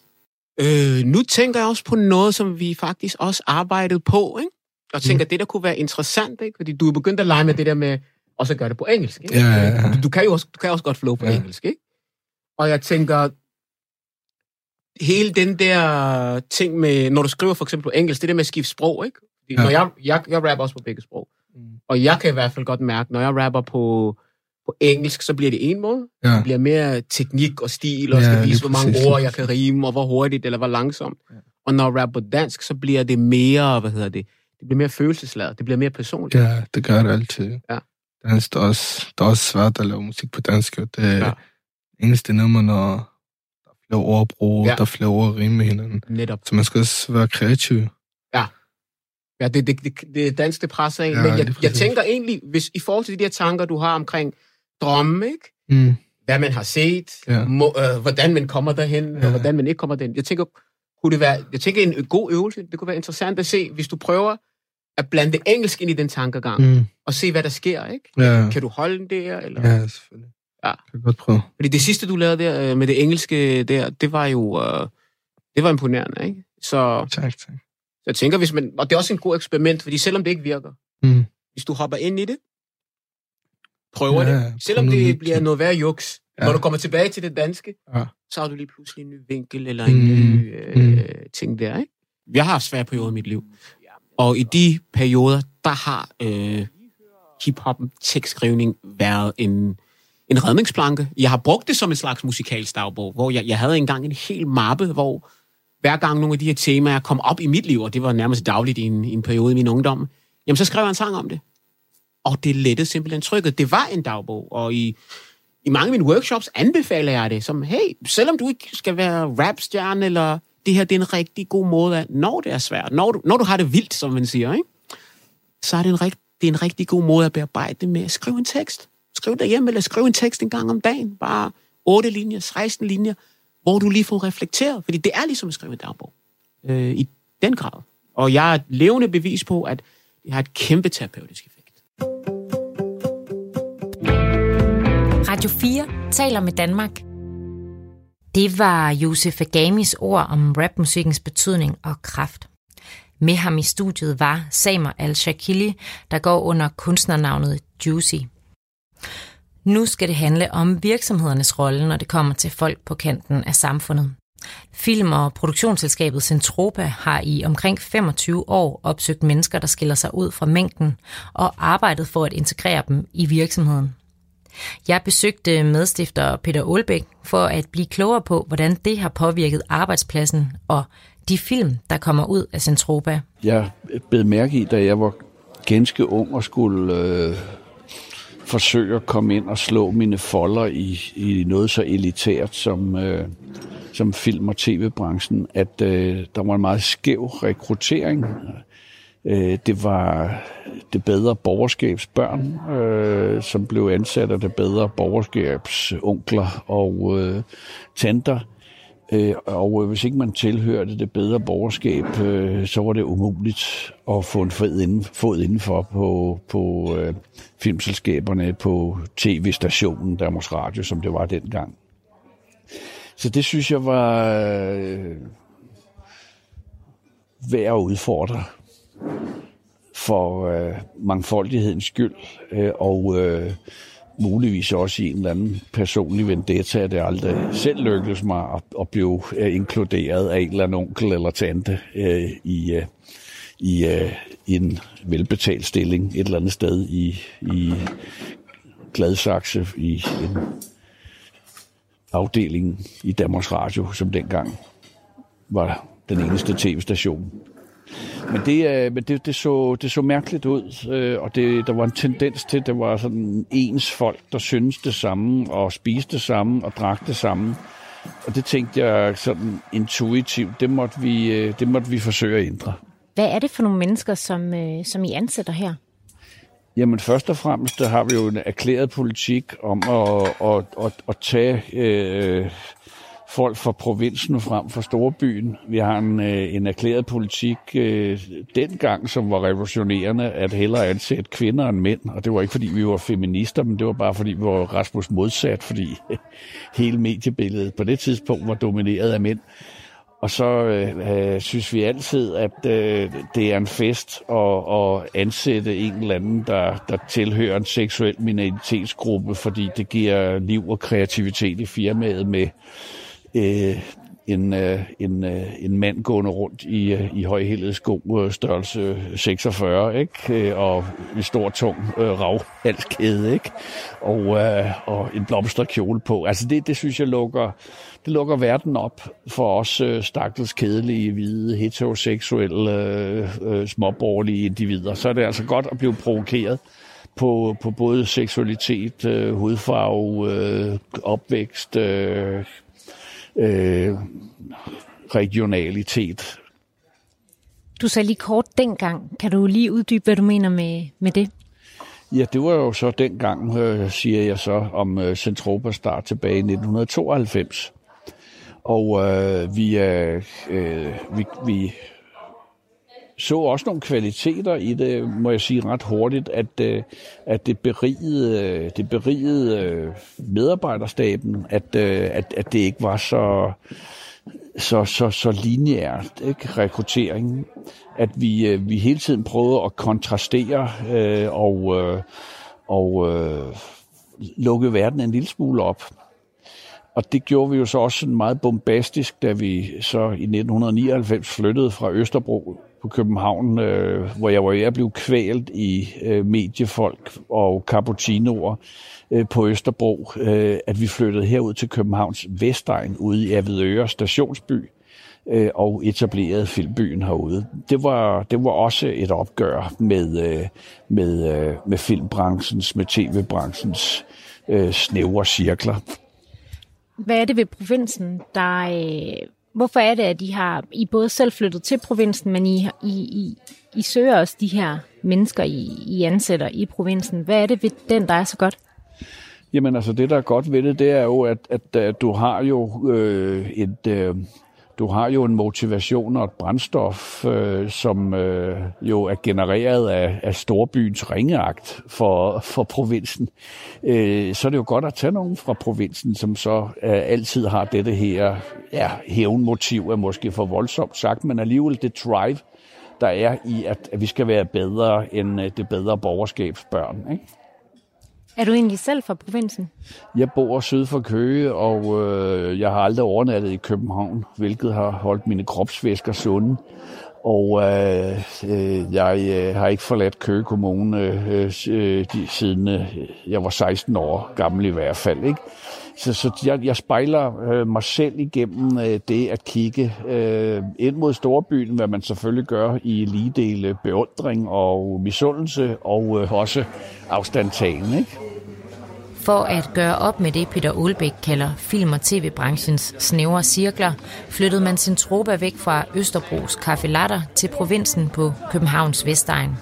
Øh, nu tænker jeg også på noget, som vi faktisk også arbejdede på, ikke? Og tænker, mm. det der kunne være interessant, ikke? Fordi du er begyndt at lege med det der med, og så gøre det på engelsk, ikke? Ja, ja, ja. Du, du, kan jo også, du kan også godt flow på ja. engelsk, ikke? Og jeg tænker, hele den der ting med, når du skriver for eksempel på engelsk, det der med at skifte sprog, ikke? Fordi ja. Når jeg, jeg, jeg rapper også på begge sprog. Mm. Og jeg kan i hvert fald godt mærke, når jeg rapper på, på engelsk, så bliver det en måde. Ja. Det bliver mere teknik og stil, og ja, skal vise, hvor mange præcis. ord jeg kan rime, og hvor hurtigt eller hvor langsomt. Ja. Og når jeg rapper på dansk, så bliver det mere, hvad hedder det, det bliver mere følelsesladet, det bliver mere personligt. Ja, det gør det altid. Ja. Dansk, det er også, det er også svært at lave musik på dansk, og det ja. eneste nummer, når der er flere ord at bruge, ja. der er flere ord at rime med hinanden. Netop. Så man skal også være kreativ. Ja. Ja, det, det, det, det er dansk, det presser af. Ja, Men jeg, jeg tænker egentlig, hvis i forhold til de der tanker, du har omkring drømme, ikke? Mm. Hvad man har set, ja. må, øh, hvordan man kommer derhen, ja. og hvordan man ikke kommer derhen. Jeg tænker, kunne det være, jeg tænker en god øvelse, det kunne være interessant at se, hvis du prøver at blande engelsk ind i den tankegang, mm. og se, hvad der sker, ikke? Ja. Kan du holde den der? Eller? Ja, selvfølgelig. Ja. Jeg kan godt prøve. Fordi det sidste, du lavede der øh, med det engelske der, det var jo, uh, det var imponerende, ikke? Så, tak, tak. Så jeg tænker, hvis man, og det er også en god eksperiment, fordi selvom det ikke virker, mm. hvis du hopper ind i det, prøver ja, det, selvom det bliver noget værre juks, ja. når du kommer tilbage til det danske, ja. så har du lige pludselig en ny vinkel, eller en mm. ny øh, mm. ting der, ikke? Jeg har haft svære perioder i mit liv. Og i de perioder, der har øh, hiphoppen tekstskrivning været en, en redningsplanke. Jeg har brugt det som en slags musikalsk dagbog, hvor jeg, jeg havde engang en hel mappe, hvor hver gang nogle af de her temaer kom op i mit liv, og det var nærmest dagligt i en, i en periode i min ungdom, jamen så skrev jeg en sang om det. Og det lettede simpelthen trykket. Det var en dagbog, og i, i mange af mine workshops anbefaler jeg det som, hey, selvom du ikke skal være rapstjerne eller det her det er en rigtig god måde, at når det er svært, når du, når du har det vildt, som man siger, ikke? så er det en, rigt, det er en rigtig god måde at bearbejde det med at skrive en tekst. Skriv derhjemme, eller skriv en tekst en gang om dagen. Bare 8 linjer, 16 linjer, hvor du lige får reflekteret. Fordi det er ligesom at skrive en dagbog. Øh, I den grad. Og jeg er et levende bevis på, at det har et kæmpe terapeutisk effekt. Radio 4 taler med Danmark. Det var Josef Agamis ord om rapmusikkens betydning og kraft. Med ham i studiet var Samer Al-Shakili, der går under kunstnernavnet Juicy. Nu skal det handle om virksomhedernes rolle, når det kommer til folk på kanten af samfundet. Film- og produktionsselskabet Centropa har i omkring 25 år opsøgt mennesker, der skiller sig ud fra mængden, og arbejdet for at integrere dem i virksomheden. Jeg besøgte medstifter Peter Olbæk for at blive klogere på, hvordan det har påvirket arbejdspladsen og de film, der kommer ud af Centropa. Jeg blev mærke i, da jeg var ganske ung og skulle øh, forsøge at komme ind og slå mine folder i, i noget så elitært som, øh, som film- og tv-branchen, at øh, der var en meget skæv rekruttering. Øh, det var det bedre borgerskabsbørn, øh, som blev ansat af det bedre borgerskabsonkler og øh, tanter. Øh, og øh, hvis ikke man tilhørte det bedre borgerskab, øh, så var det umuligt at få en fod, inden, fod indenfor på, på øh, filmselskaberne, på tv-stationen, Danmarks Radio, som det var dengang. Så det synes jeg var øh, værd at udfordre for øh, mangfoldighedens skyld, øh, og øh, muligvis også i en eller anden personlig vendetta, at det aldrig selv lykkedes mig at, at blive øh, inkluderet af en eller anden onkel eller tante øh, i, øh, i, øh, en velbetalt stilling et eller andet sted i, i Gladsaxe i en afdeling i Danmarks Radio, som dengang var den eneste tv-station. Men det, øh, men det, det, så, det så mærkeligt ud, øh, og det, der var en tendens til, at det var sådan ens folk, der syntes det samme, og spiste det samme, og drak det samme. Og det tænkte jeg sådan intuitivt, det måtte vi, øh, det måtte vi forsøge at ændre. Hvad er det for nogle mennesker, som, som I ansætter her? Jamen først og fremmest, der har vi jo en erklæret politik om at, at, at, at tage øh, folk fra provinsen frem for storbyen. Vi har en, øh, en erklæret politik øh, dengang, som var revolutionerende, at hellere ansætte kvinder end mænd. Og det var ikke, fordi vi var feminister, men det var bare, fordi vi var Rasmus modsat, fordi hele mediebilledet på det tidspunkt var domineret af mænd. Og så øh, øh, synes vi altid, at øh, det er en fest at, at ansætte en eller anden, der, der tilhører en seksuel minoritetsgruppe, fordi det giver liv og kreativitet i firmaet med øh, en, øh, en, øh, en mand gående rundt i, øh, i højhældet sko øh, størrelse 46, ikke? Øh, og en stor, tung øh, ravhalskæde, ikke? Og, øh, og en blomsterkjole på. Altså det, det synes jeg lukker, det lukker verden op for os øh, stakkels kedelige, hvide, heteroseksuelle, øh, øh, småborgerlige individer. Så er det altså godt at blive provokeret på, på både seksualitet, øh, hudfarve, øh, opvækst, øh, øh, regionalitet. Du sagde lige kort dengang. Kan du lige uddybe, hvad du mener med, med det? Ja, det var jo så dengang, øh, siger jeg så, om øh, Centropa start tilbage i 1992. Og øh, vi, øh, vi, vi så også nogle kvaliteter i det, må jeg sige ret hurtigt, at, øh, at det berigede, øh, det berigede øh, medarbejderstaben, at, at, at det ikke var så, så, så, så lineært, ikke? rekrutteringen. At vi, vi hele tiden prøvede at kontrastere øh, og, øh, og øh, lukke verden en lille smule op. Og det gjorde vi jo så også sådan meget bombastisk, da vi så i 1999 flyttede fra Østerbro på København, øh, hvor jeg var ved at blive kvælt i øh, mediefolk og cappuccinoer øh, på Østerbro, øh, at vi flyttede herud til Københavns Vestegn ude i Avedøre stationsby øh, og etablerede filmbyen herude. Det var, det var også et opgør med, øh, med, øh, med filmbranchens, med tv-branchens øh, snævre cirkler. Hvad er det ved provinsen, der... Øh, Hvorfor er det, at I har I både selv flyttet til provinsen, men I, I, I, I søger også de her mennesker, I, I ansætter i provinsen? Hvad er det ved den, der er så godt? Jamen altså, det der er godt ved det, det er jo, at, at, at du har jo øh, et... Øh, du har jo en motivation og et brændstof, øh, som øh, jo er genereret af, af storbyens ringeagt for, for provinsen. Øh, så er det jo godt at tage nogen fra provinsen, som så øh, altid har dette her ja, hævnmotiv, er måske for voldsomt sagt, men alligevel det drive, der er i, at, at vi skal være bedre end øh, det bedre borgerskabsbørn. Ikke? Er du egentlig selv fra provinsen? Jeg bor syd for Køge, og øh, jeg har aldrig overnattet i København, hvilket har holdt mine kropsvæsker sunde. Og øh, øh, jeg øh, har ikke forladt Køge Kommune øh, øh, øh siden øh, jeg var 16 år gammel i hvert fald. Ikke? Så, så jeg, jeg spejler øh, mig selv igennem øh, det at kigge øh, ind mod storbyen, hvad man selvfølgelig gør i lige dele beundring og misundelse og øh, også afstandtagen. Ikke? For at gøre op med det, Peter Olbæk kalder film- og tv-branchens snævre cirkler, flyttede man sin tropa væk fra Østerbros Café Latter til provinsen på Københavns Vestegn.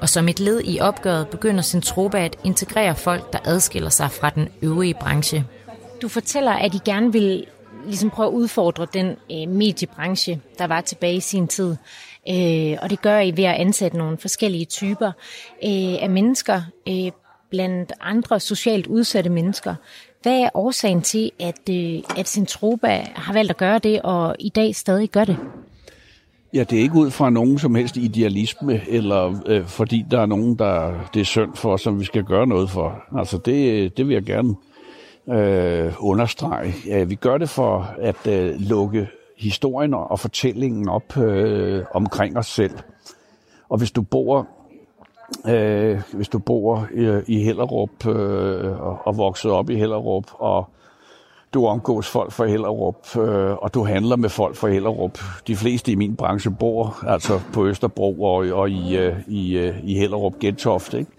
Og som et led i opgøret begynder sin tropa at integrere folk, der adskiller sig fra den øvrige branche. Du fortæller, at I gerne vil ligesom prøve at udfordre den øh, mediebranche, der var tilbage i sin tid. Øh, og det gør I ved at ansætte nogle forskellige typer øh, af mennesker, øh, blandt andre socialt udsatte mennesker. Hvad er årsagen til, at, øh, at Centropa har valgt at gøre det, og i dag stadig gør det? Ja, det er ikke ud fra nogen som helst idealisme, eller øh, fordi der er nogen, der det er synd for, som vi skal gøre noget for. Altså, det, øh, det vil jeg gerne øh, understrege. Vi gør det for at øh, lukke historien og fortællingen op øh, omkring os selv. Og hvis du bor øh, hvis du bor i, i Hellerup øh, og, og vokset op i Hellerup, og du omgås folk fra Hellerup, øh, og du handler med folk fra Hellerup. De fleste i min branche bor altså på Østerbro og, og i, øh, i, øh, i Hellerup Gentofte, ikke?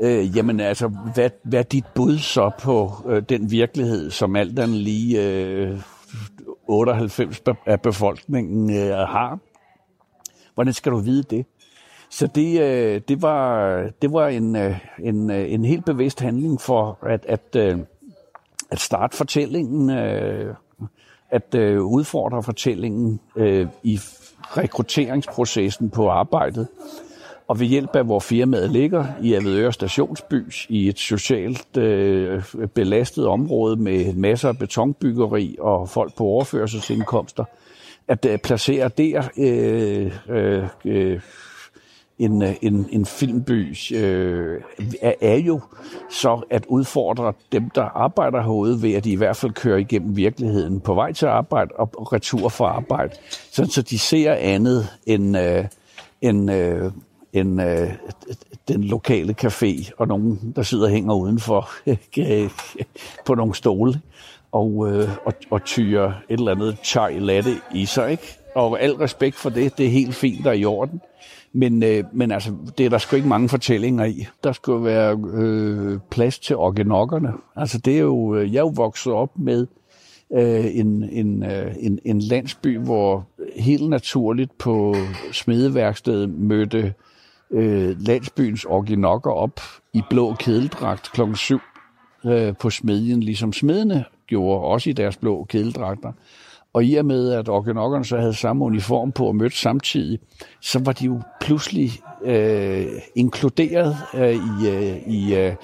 Øh, jamen altså, hvad, hvad er dit bud så på øh, den virkelighed, som alt den lige øh, 98 af befolkningen øh, har? Hvordan skal du vide det? Så det, øh, det var, det var en, øh, en, øh, en helt bevidst handling for at, at, øh, at starte fortællingen, øh, at øh, udfordre fortællingen i rekrutteringsprocessen på arbejdet. Og ved hjælp af, hvor firmaet ligger i Avedøre Stationsby, i et socialt øh, belastet område med masser af betonbyggeri og folk på overførselsindkomster, at øh, placere der øh, øh, øh en, øh, en, en filmby øh, er, er jo så at udfordre dem, der arbejder herude ved, at de i hvert fald kører igennem virkeligheden på vej til arbejde og retur fra arbejde, sådan så de ser andet end, øh, end, øh, en, øh, den lokale café og nogen, der sidder og hænger udenfor øh, på nogle stole og, øh, og, og tyrer et eller andet chai latte i sig. Ikke? Og al respekt for det, det er helt fint og i orden. Men, øh, men altså, det er der sgu ikke mange fortællinger i. Der skulle være øh, plads til organokkerne. Altså, det er jo, øh, jeg er jo vokset op med øh, en, en, øh, en, en landsby, hvor helt naturligt på smedeværkstedet mødte øh, landsbyens orginokker op i blå kedeldragt klokken 7 øh, på smedjen, ligesom smedene gjorde, også i deres blå kedeldragter. Og i og med, at organokkerne så havde samme uniform på og mødte samtidig, så var de jo pludselig øh, inkluderet øh, i, øh, i øh,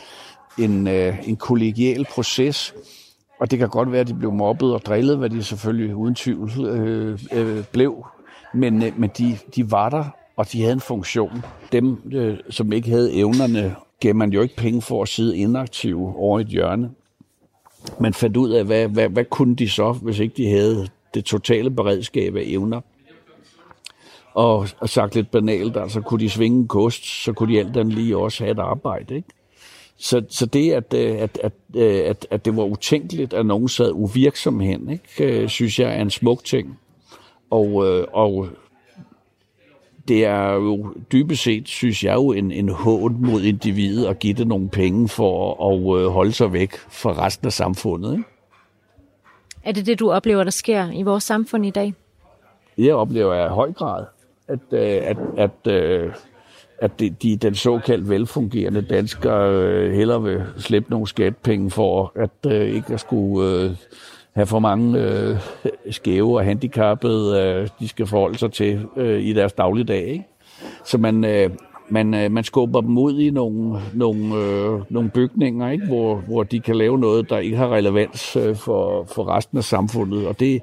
en, øh, en kollegial proces. Og det kan godt være, at de blev mobbet og drillet, hvad de selvfølgelig uden tvivl øh, øh, blev. Men, øh, men de, de var der, og de havde en funktion. Dem, øh, som ikke havde evnerne, gav man jo ikke penge for at sidde inaktive over et hjørne. Man fandt ud af, hvad, hvad, hvad kunne de så, hvis ikke de havde det totale beredskab af evner. Og, og sagt lidt banalt, altså kunne de svinge en kost, så kunne de alt andet lige også have et arbejde. Ikke? Så, så det, at, øh, at, at, øh, at, at det var utænkeligt, at nogen sad uvirksom hen, ikke, øh, synes jeg er en smuk ting. Og, og det er jo dybest set, synes jeg jo, en, en hån mod individet at give det nogle penge for at holde sig væk fra resten af samfundet. Ikke? Er det det, du oplever, der sker i vores samfund i dag? Jeg oplever i høj grad, at, øh, at, at, øh, at de, de, den såkaldt velfungerende danskere øh, hellere vil slippe nogle skatpenge for, at ikke at skulle have for mange øh, skæve og handicappede, øh, de skal forholde sig til øh, i deres dagligdag. Ikke? Så man, øh, man, øh, man skubber dem ud i nogle, nogle, øh, nogle bygninger, ikke? Hvor, hvor de kan lave noget, der ikke har relevans øh, for, for resten af samfundet. Og det,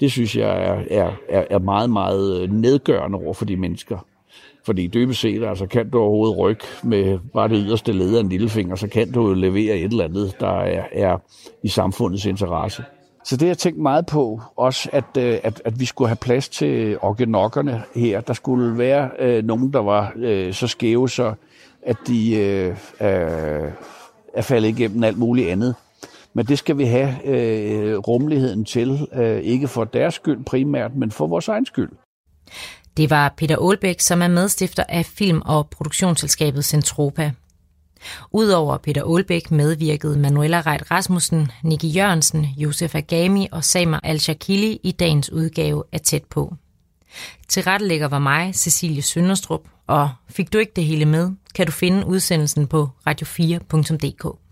det synes jeg er, er, er meget, meget øh, nedgørende over for de mennesker. Fordi dybest set, altså kan du overhovedet rykke med bare det yderste led af en lillefinger, så kan du jo levere et eller andet, der er, er i samfundets interesse. Så det har jeg tænkt meget på, også at, øh, at, at vi skulle have plads til organokkerne her. Der skulle være øh, nogen, der var øh, så skæve, så at de øh, øh, er faldet igennem alt muligt andet. Men det skal vi have øh, rummeligheden til, øh, ikke for deres skyld primært, men for vores egen skyld. Det var Peter Aalbæk, som er medstifter af film- og produktionsselskabet Centropa. Udover Peter Aalbæk medvirkede Manuela Reit Rasmussen, Nicky Jørgensen, Josef Agami og Samer Al-Shakili i dagens udgave af Tæt på. Til rettelægger var mig, Cecilie Sønderstrup, og fik du ikke det hele med, kan du finde udsendelsen på radio4.dk.